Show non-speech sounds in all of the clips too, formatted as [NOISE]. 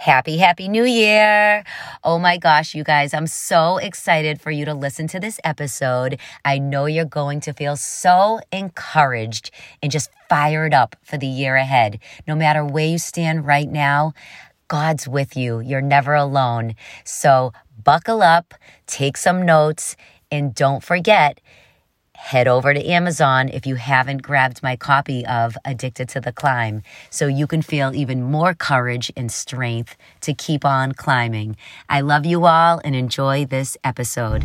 Happy, happy new year. Oh my gosh, you guys, I'm so excited for you to listen to this episode. I know you're going to feel so encouraged and just fired up for the year ahead. No matter where you stand right now, God's with you. You're never alone. So buckle up, take some notes, and don't forget, head over to Amazon if you haven't grabbed my copy of Addicted to the Climb so you can feel even more courage and strength to keep on climbing. I love you all and enjoy this episode.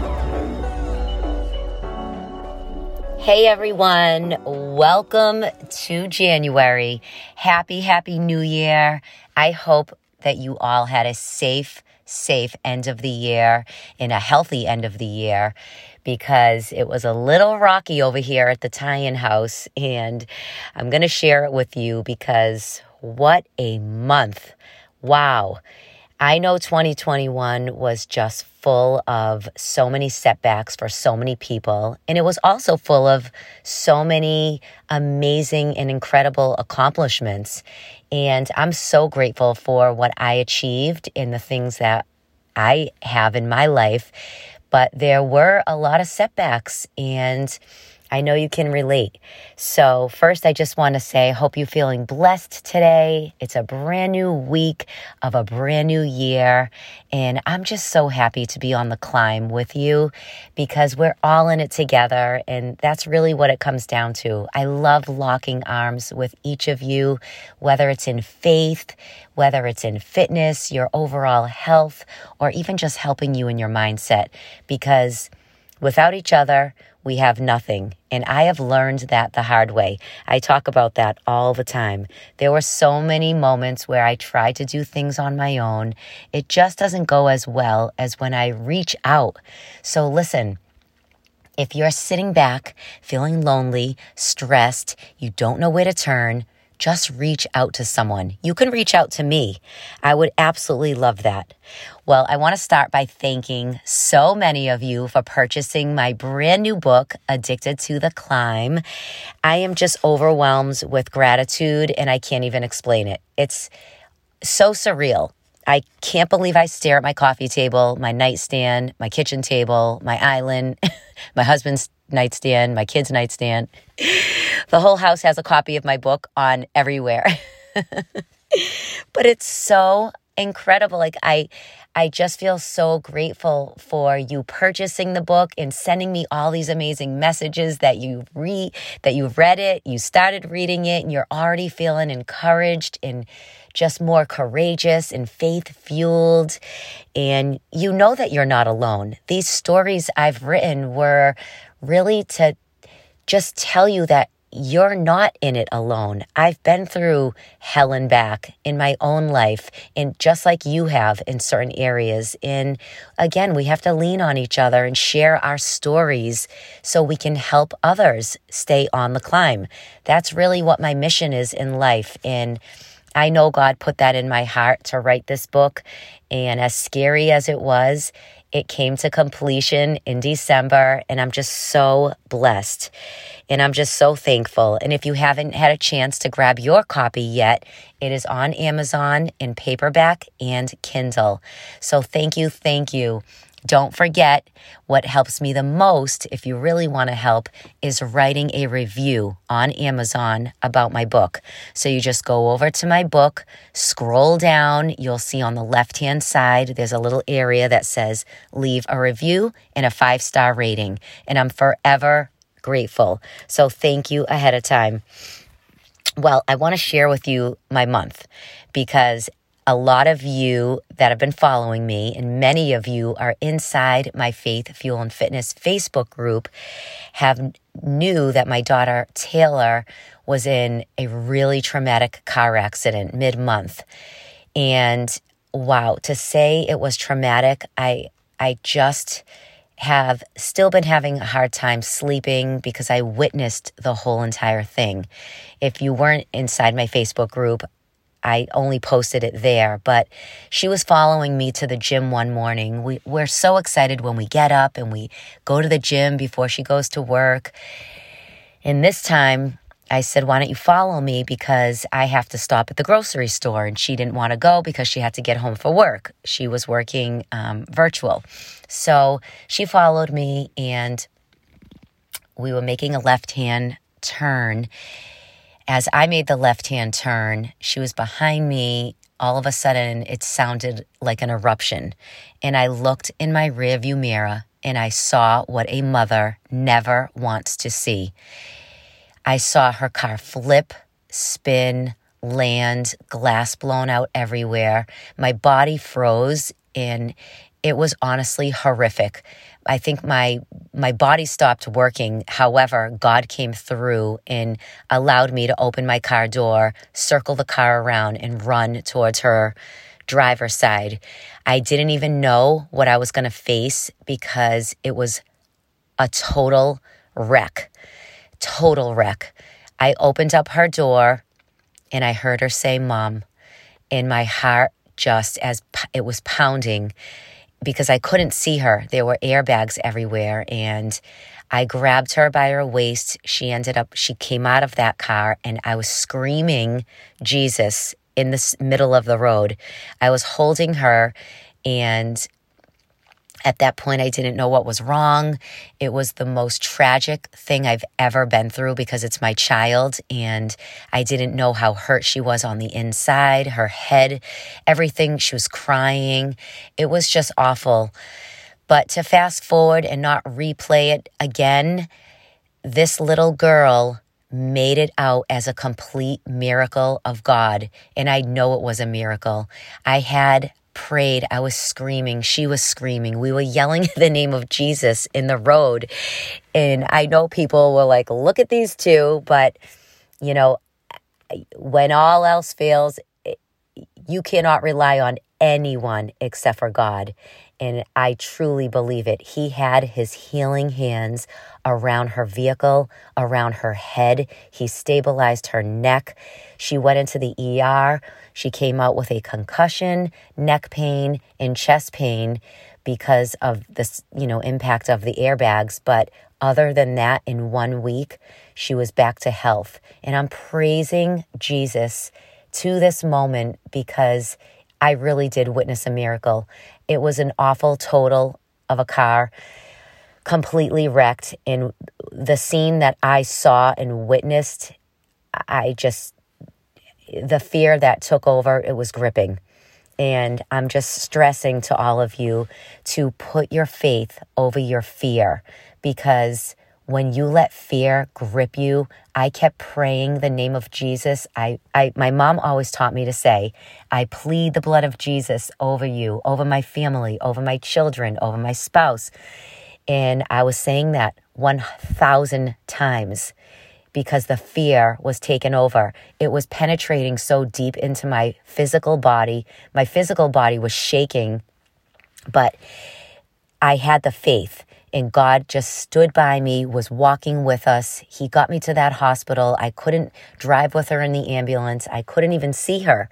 Hey everyone, welcome to January. Happy, happy new year. I hope that you all had a safe, safe end of the year and a healthy end of the year because it was a little rocky over here at the Tyan house and I'm going to share it with you because what a month. Wow. I know 2021 was just full of so many setbacks for so many people. And it was also full of so many amazing and incredible accomplishments. And I'm so grateful for what I achieved in the things that I have in my life. But there were a lot of setbacks and I know you can relate. So, first, I just want to say, hope you're feeling blessed today. It's a brand new week of a brand new year. And I'm just so happy to be on the climb with you because we're all in it together. And that's really what it comes down to. I love locking arms with each of you, whether it's in faith, whether it's in fitness, your overall health, or even just helping you in your mindset. Because without each other, we have nothing. And I have learned that the hard way. I talk about that all the time. There were so many moments where I tried to do things on my own. It just doesn't go as well as when I reach out. So listen, if you're sitting back, feeling lonely, stressed, you don't know where to turn, just reach out to someone. You can reach out to me. I would absolutely love that. Well, I want to start by thanking so many of you for purchasing my brand new book, Addicted to the Climb. I am just overwhelmed with gratitude and I can't even explain it. It's so surreal. I can't believe I stare at my coffee table, my nightstand, my kitchen table, my island, [LAUGHS] my husband's nightstand, my kids' nightstand. The whole house has a copy of my book on everywhere. [LAUGHS] but it's so incredible. Like I I just feel so grateful for you purchasing the book and sending me all these amazing messages that you read that you've read it, you started reading it and you're already feeling encouraged and just more courageous and faith fueled and you know that you're not alone. These stories I've written were really to just tell you that you're not in it alone. I've been through hell and back in my own life, and just like you have in certain areas. And again, we have to lean on each other and share our stories so we can help others stay on the climb. That's really what my mission is in life. And I know God put that in my heart to write this book. And as scary as it was, it came to completion in December, and I'm just so blessed. And I'm just so thankful. And if you haven't had a chance to grab your copy yet, it is on Amazon in paperback and Kindle. So thank you, thank you. Don't forget, what helps me the most, if you really want to help, is writing a review on Amazon about my book. So you just go over to my book, scroll down, you'll see on the left hand side, there's a little area that says leave a review and a five star rating. And I'm forever grateful. So thank you ahead of time. Well, I want to share with you my month because a lot of you that have been following me, and many of you are inside my Faith, Fuel, and Fitness Facebook group, have knew that my daughter Taylor was in a really traumatic car accident mid month. And wow, to say it was traumatic, I I just have still been having a hard time sleeping because I witnessed the whole entire thing. If you weren't inside my Facebook group, I only posted it there, but she was following me to the gym one morning. We, we're so excited when we get up and we go to the gym before she goes to work. And this time, I said, Why don't you follow me? Because I have to stop at the grocery store. And she didn't want to go because she had to get home for work. She was working um, virtual. So she followed me, and we were making a left hand turn as I made the left hand turn, she was behind me. All of a sudden, it sounded like an eruption. And I looked in my rearview mirror and I saw what a mother never wants to see. I saw her car flip, spin, land, glass blown out everywhere. My body froze and it was honestly horrific. I think my my body stopped working. However, God came through and allowed me to open my car door, circle the car around and run towards her driver's side. I didn't even know what I was going to face because it was a total wreck. Total wreck. I opened up her door and I heard her say, Mom. And my heart just as it was pounding because I couldn't see her. There were airbags everywhere. And I grabbed her by her waist. She ended up, she came out of that car and I was screaming Jesus in the middle of the road. I was holding her and at that point, I didn't know what was wrong. It was the most tragic thing I've ever been through because it's my child, and I didn't know how hurt she was on the inside, her head, everything. She was crying. It was just awful. But to fast forward and not replay it again, this little girl made it out as a complete miracle of God. And I know it was a miracle. I had prayed. I was screaming. She was screaming. We were yelling [LAUGHS] the name of Jesus in the road. And I know people were like, look at these two. But, you know, when all else fails, you cannot rely on anyone except for God. And I truly believe it. He had his healing hands around her vehicle, around her head. He stabilized her neck. She went into the ER. She came out with a concussion, neck pain, and chest pain because of this, you know, impact of the airbags. But other than that, in one week, she was back to health. And I'm praising Jesus to this moment because I really did witness a miracle. It was an awful total of a car, completely wrecked. And the scene that I saw and witnessed, I just, the fear that took over, it was gripping. And I'm just stressing to all of you to put your faith over your fear because when you let fear grip you, I kept praying the name of Jesus. I, I, my mom always taught me to say, I plead the blood of Jesus over you, over my family, over my children, over my spouse. And I was saying that 1,000 times because the fear was taken over. It was penetrating so deep into my physical body. My physical body was shaking, but I had the faith and God just stood by me, was walking with us. He got me to that hospital. I couldn't drive with her in the ambulance. I couldn't even see her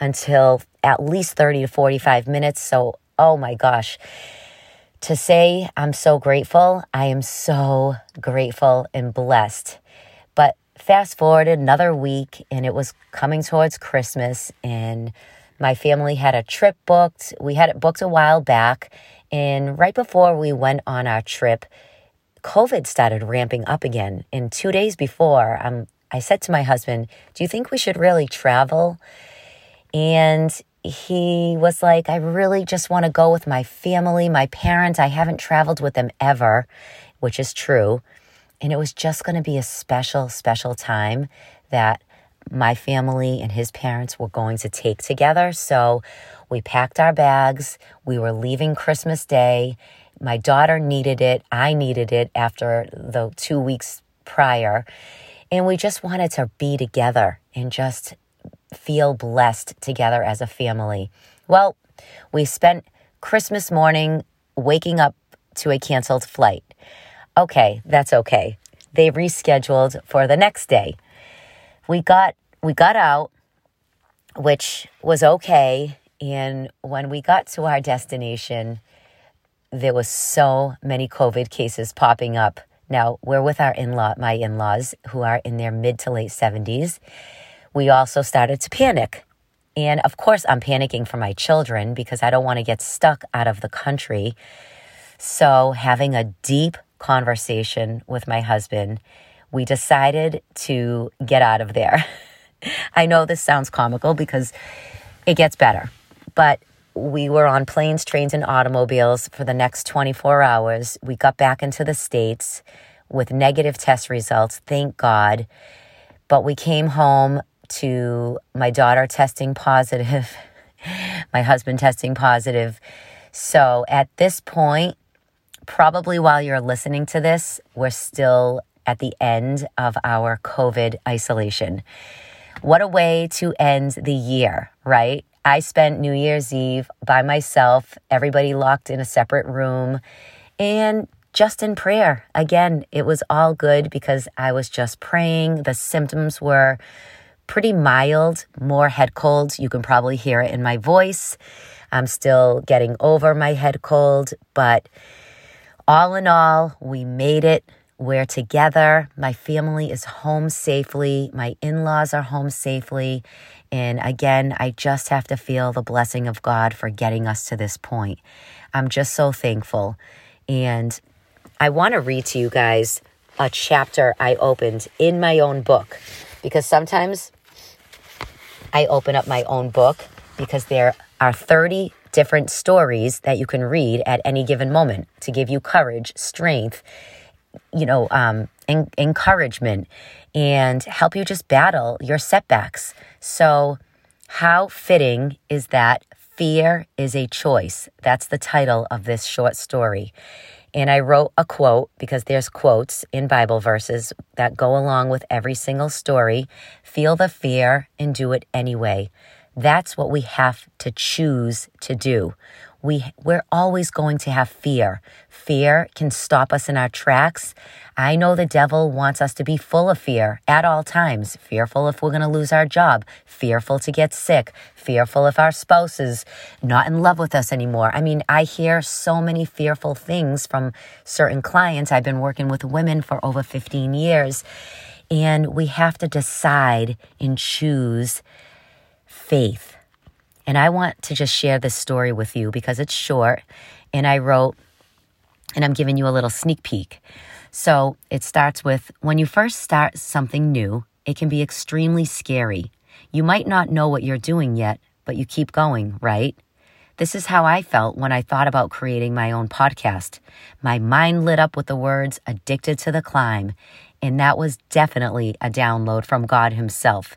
until at least 30 to 45 minutes. So, oh my gosh. To say I'm so grateful, I am so grateful and blessed. But fast forward another week, and it was coming towards Christmas, and my family had a trip booked. We had it booked a while back and right before we went on our trip, COVID started ramping up again. And two days before, um, I said to my husband, Do you think we should really travel? And he was like, I really just want to go with my family, my parents. I haven't traveled with them ever, which is true. And it was just going to be a special, special time that my family and his parents were going to take together. So we packed our bags. We were leaving Christmas Day. My daughter needed it. I needed it after the two weeks prior. And we just wanted to be together and just feel blessed together as a family. Well, we spent Christmas morning waking up to a canceled flight. Okay, that's okay. They rescheduled for the next day. We got we got out, which was okay, and when we got to our destination, there was so many COVID cases popping up. Now, we're with our in-law, my in-laws who are in their mid to late 70s. We also started to panic. And of course, I'm panicking for my children because I don't want to get stuck out of the country. So, having a deep conversation with my husband, we decided to get out of there. [LAUGHS] I know this sounds comical because it gets better, but we were on planes, trains, and automobiles for the next 24 hours. We got back into the States with negative test results, thank God. But we came home to my daughter testing positive, [LAUGHS] my husband testing positive. So at this point, probably while you're listening to this, we're still at the end of our COVID isolation. What a way to end the year, right? I spent New Year's Eve by myself, everybody locked in a separate room, and just in prayer. Again, it was all good because I was just praying. The symptoms were pretty mild, more head cold. You can probably hear it in my voice. I'm still getting over my head cold, but all in all, we made it. We're together. My family is home safely. My in laws are home safely. And again, I just have to feel the blessing of God for getting us to this point. I'm just so thankful. And I want to read to you guys a chapter I opened in my own book because sometimes I open up my own book because there are 30 different stories that you can read at any given moment to give you courage, strength, you know, um, en- encouragement, and help you just battle your setbacks. So, how fitting is that fear is a choice? That's the title of this short story. And I wrote a quote because there's quotes in Bible verses that go along with every single story. Feel the fear and do it anyway. That's what we have to choose to do. We, we're always going to have fear. Fear can stop us in our tracks. I know the devil wants us to be full of fear at all times. Fearful if we're going to lose our job, fearful to get sick, fearful if our spouse is not in love with us anymore. I mean, I hear so many fearful things from certain clients. I've been working with women for over 15 years, and we have to decide and choose faith. And I want to just share this story with you because it's short. And I wrote, and I'm giving you a little sneak peek. So it starts with when you first start something new, it can be extremely scary. You might not know what you're doing yet, but you keep going, right? This is how I felt when I thought about creating my own podcast. My mind lit up with the words addicted to the climb, and that was definitely a download from God Himself.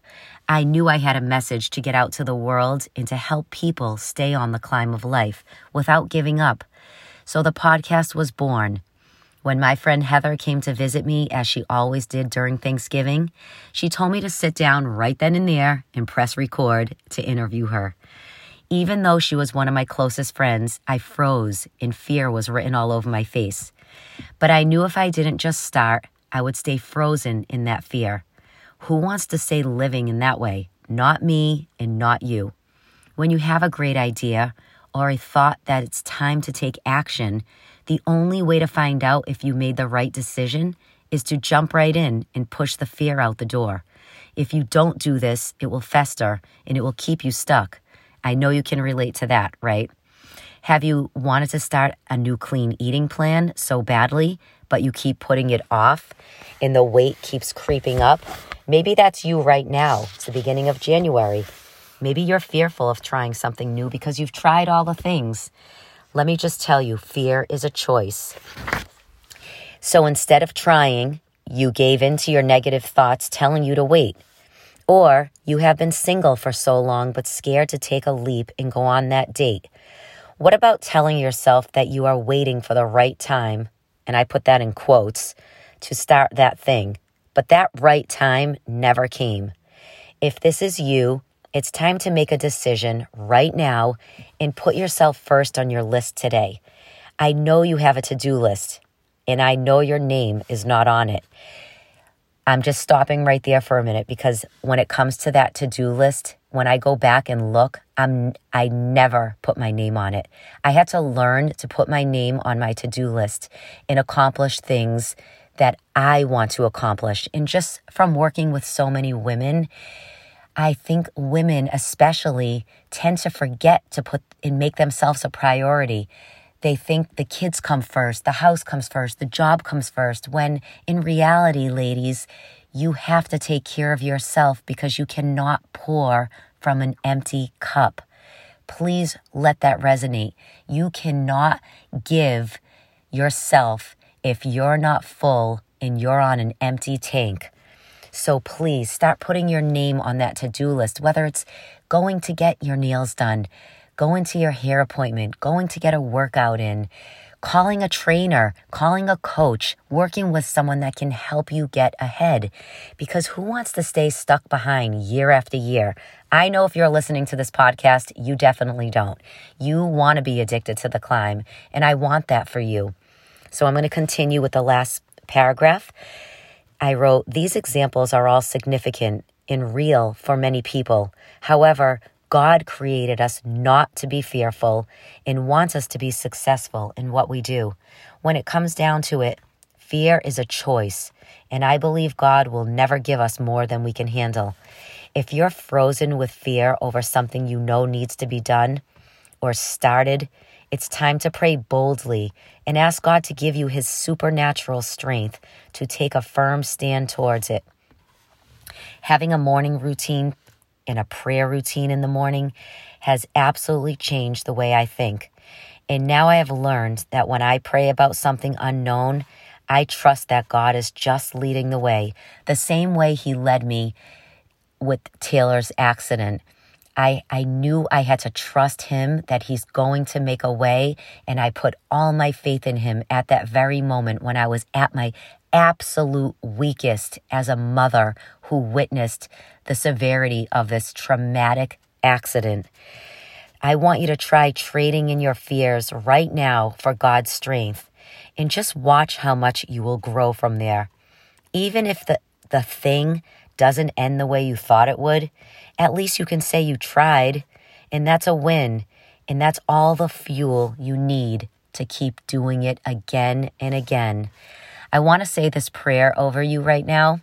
I knew I had a message to get out to the world and to help people stay on the climb of life without giving up. So the podcast was born. When my friend Heather came to visit me, as she always did during Thanksgiving, she told me to sit down right then and there and press record to interview her. Even though she was one of my closest friends, I froze and fear was written all over my face. But I knew if I didn't just start, I would stay frozen in that fear. Who wants to stay living in that way? Not me and not you. When you have a great idea or a thought that it's time to take action, the only way to find out if you made the right decision is to jump right in and push the fear out the door. If you don't do this, it will fester and it will keep you stuck. I know you can relate to that, right? Have you wanted to start a new clean eating plan so badly, but you keep putting it off and the weight keeps creeping up? Maybe that's you right now. It's the beginning of January. Maybe you're fearful of trying something new because you've tried all the things. Let me just tell you fear is a choice. So instead of trying, you gave in to your negative thoughts telling you to wait. Or you have been single for so long but scared to take a leap and go on that date. What about telling yourself that you are waiting for the right time, and I put that in quotes, to start that thing? but that right time never came. If this is you, it's time to make a decision right now and put yourself first on your list today. I know you have a to do list and I know your name is not on it. I'm just stopping right there for a minute because when it comes to that to do list, when I go back and look, I'm I never put my name on it. I had to learn to put my name on my to-do list and accomplish things that I want to accomplish. And just from working with so many women, I think women especially tend to forget to put and make themselves a priority. They think the kids come first, the house comes first, the job comes first, when in reality, ladies, you have to take care of yourself because you cannot pour from an empty cup. Please let that resonate. You cannot give yourself if you're not full and you're on an empty tank. So please start putting your name on that to do list, whether it's going to get your nails done, going to your hair appointment, going to get a workout in, calling a trainer, calling a coach, working with someone that can help you get ahead. Because who wants to stay stuck behind year after year? I know if you're listening to this podcast, you definitely don't. You want to be addicted to the climb, and I want that for you. So I'm going to continue with the last paragraph. I wrote, These examples are all significant and real for many people. However, God created us not to be fearful and wants us to be successful in what we do. When it comes down to it, fear is a choice, and I believe God will never give us more than we can handle. If you're frozen with fear over something you know needs to be done or started, it's time to pray boldly and ask God to give you his supernatural strength to take a firm stand towards it. Having a morning routine and a prayer routine in the morning has absolutely changed the way I think. And now I have learned that when I pray about something unknown, I trust that God is just leading the way, the same way He led me with Taylor's accident. I, I knew I had to trust him that he's going to make a way. And I put all my faith in him at that very moment when I was at my absolute weakest as a mother who witnessed the severity of this traumatic accident. I want you to try trading in your fears right now for God's strength and just watch how much you will grow from there. Even if the, the thing doesn't end the way you thought it would, at least you can say you tried, and that's a win. And that's all the fuel you need to keep doing it again and again. I want to say this prayer over you right now.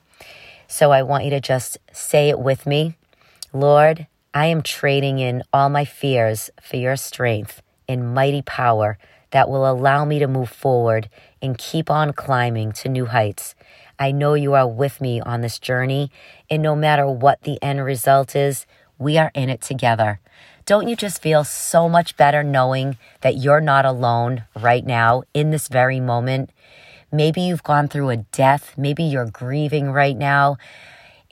So I want you to just say it with me. Lord, I am trading in all my fears for your strength and mighty power that will allow me to move forward and keep on climbing to new heights. I know you are with me on this journey, and no matter what the end result is, we are in it together. Don't you just feel so much better knowing that you're not alone right now in this very moment? Maybe you've gone through a death. Maybe you're grieving right now.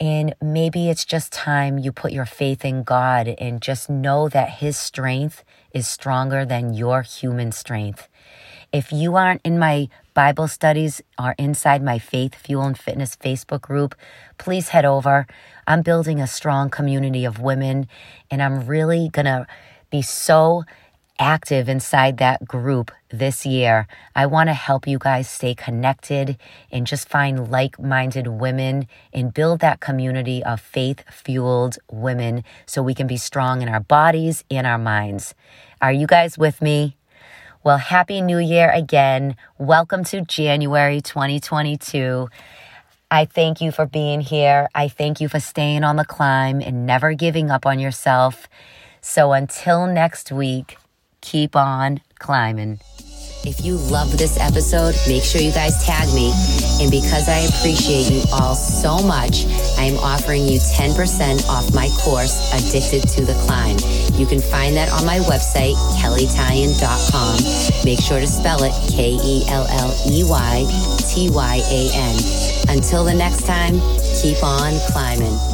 And maybe it's just time you put your faith in God and just know that His strength is stronger than your human strength. If you aren't in my Bible studies or inside my Faith, Fuel, and Fitness Facebook group, please head over. I'm building a strong community of women, and I'm really going to be so active inside that group this year. I want to help you guys stay connected and just find like minded women and build that community of faith fueled women so we can be strong in our bodies and our minds. Are you guys with me? Well, Happy New Year again. Welcome to January 2022. I thank you for being here. I thank you for staying on the climb and never giving up on yourself. So until next week, keep on climbing. If you loved this episode, make sure you guys tag me. And because I appreciate you all so much, I am offering you 10% off my course, Addicted to the Climb. You can find that on my website, kelleytyan.com. Make sure to spell it K E L L E Y T Y A N. Until the next time, keep on climbing.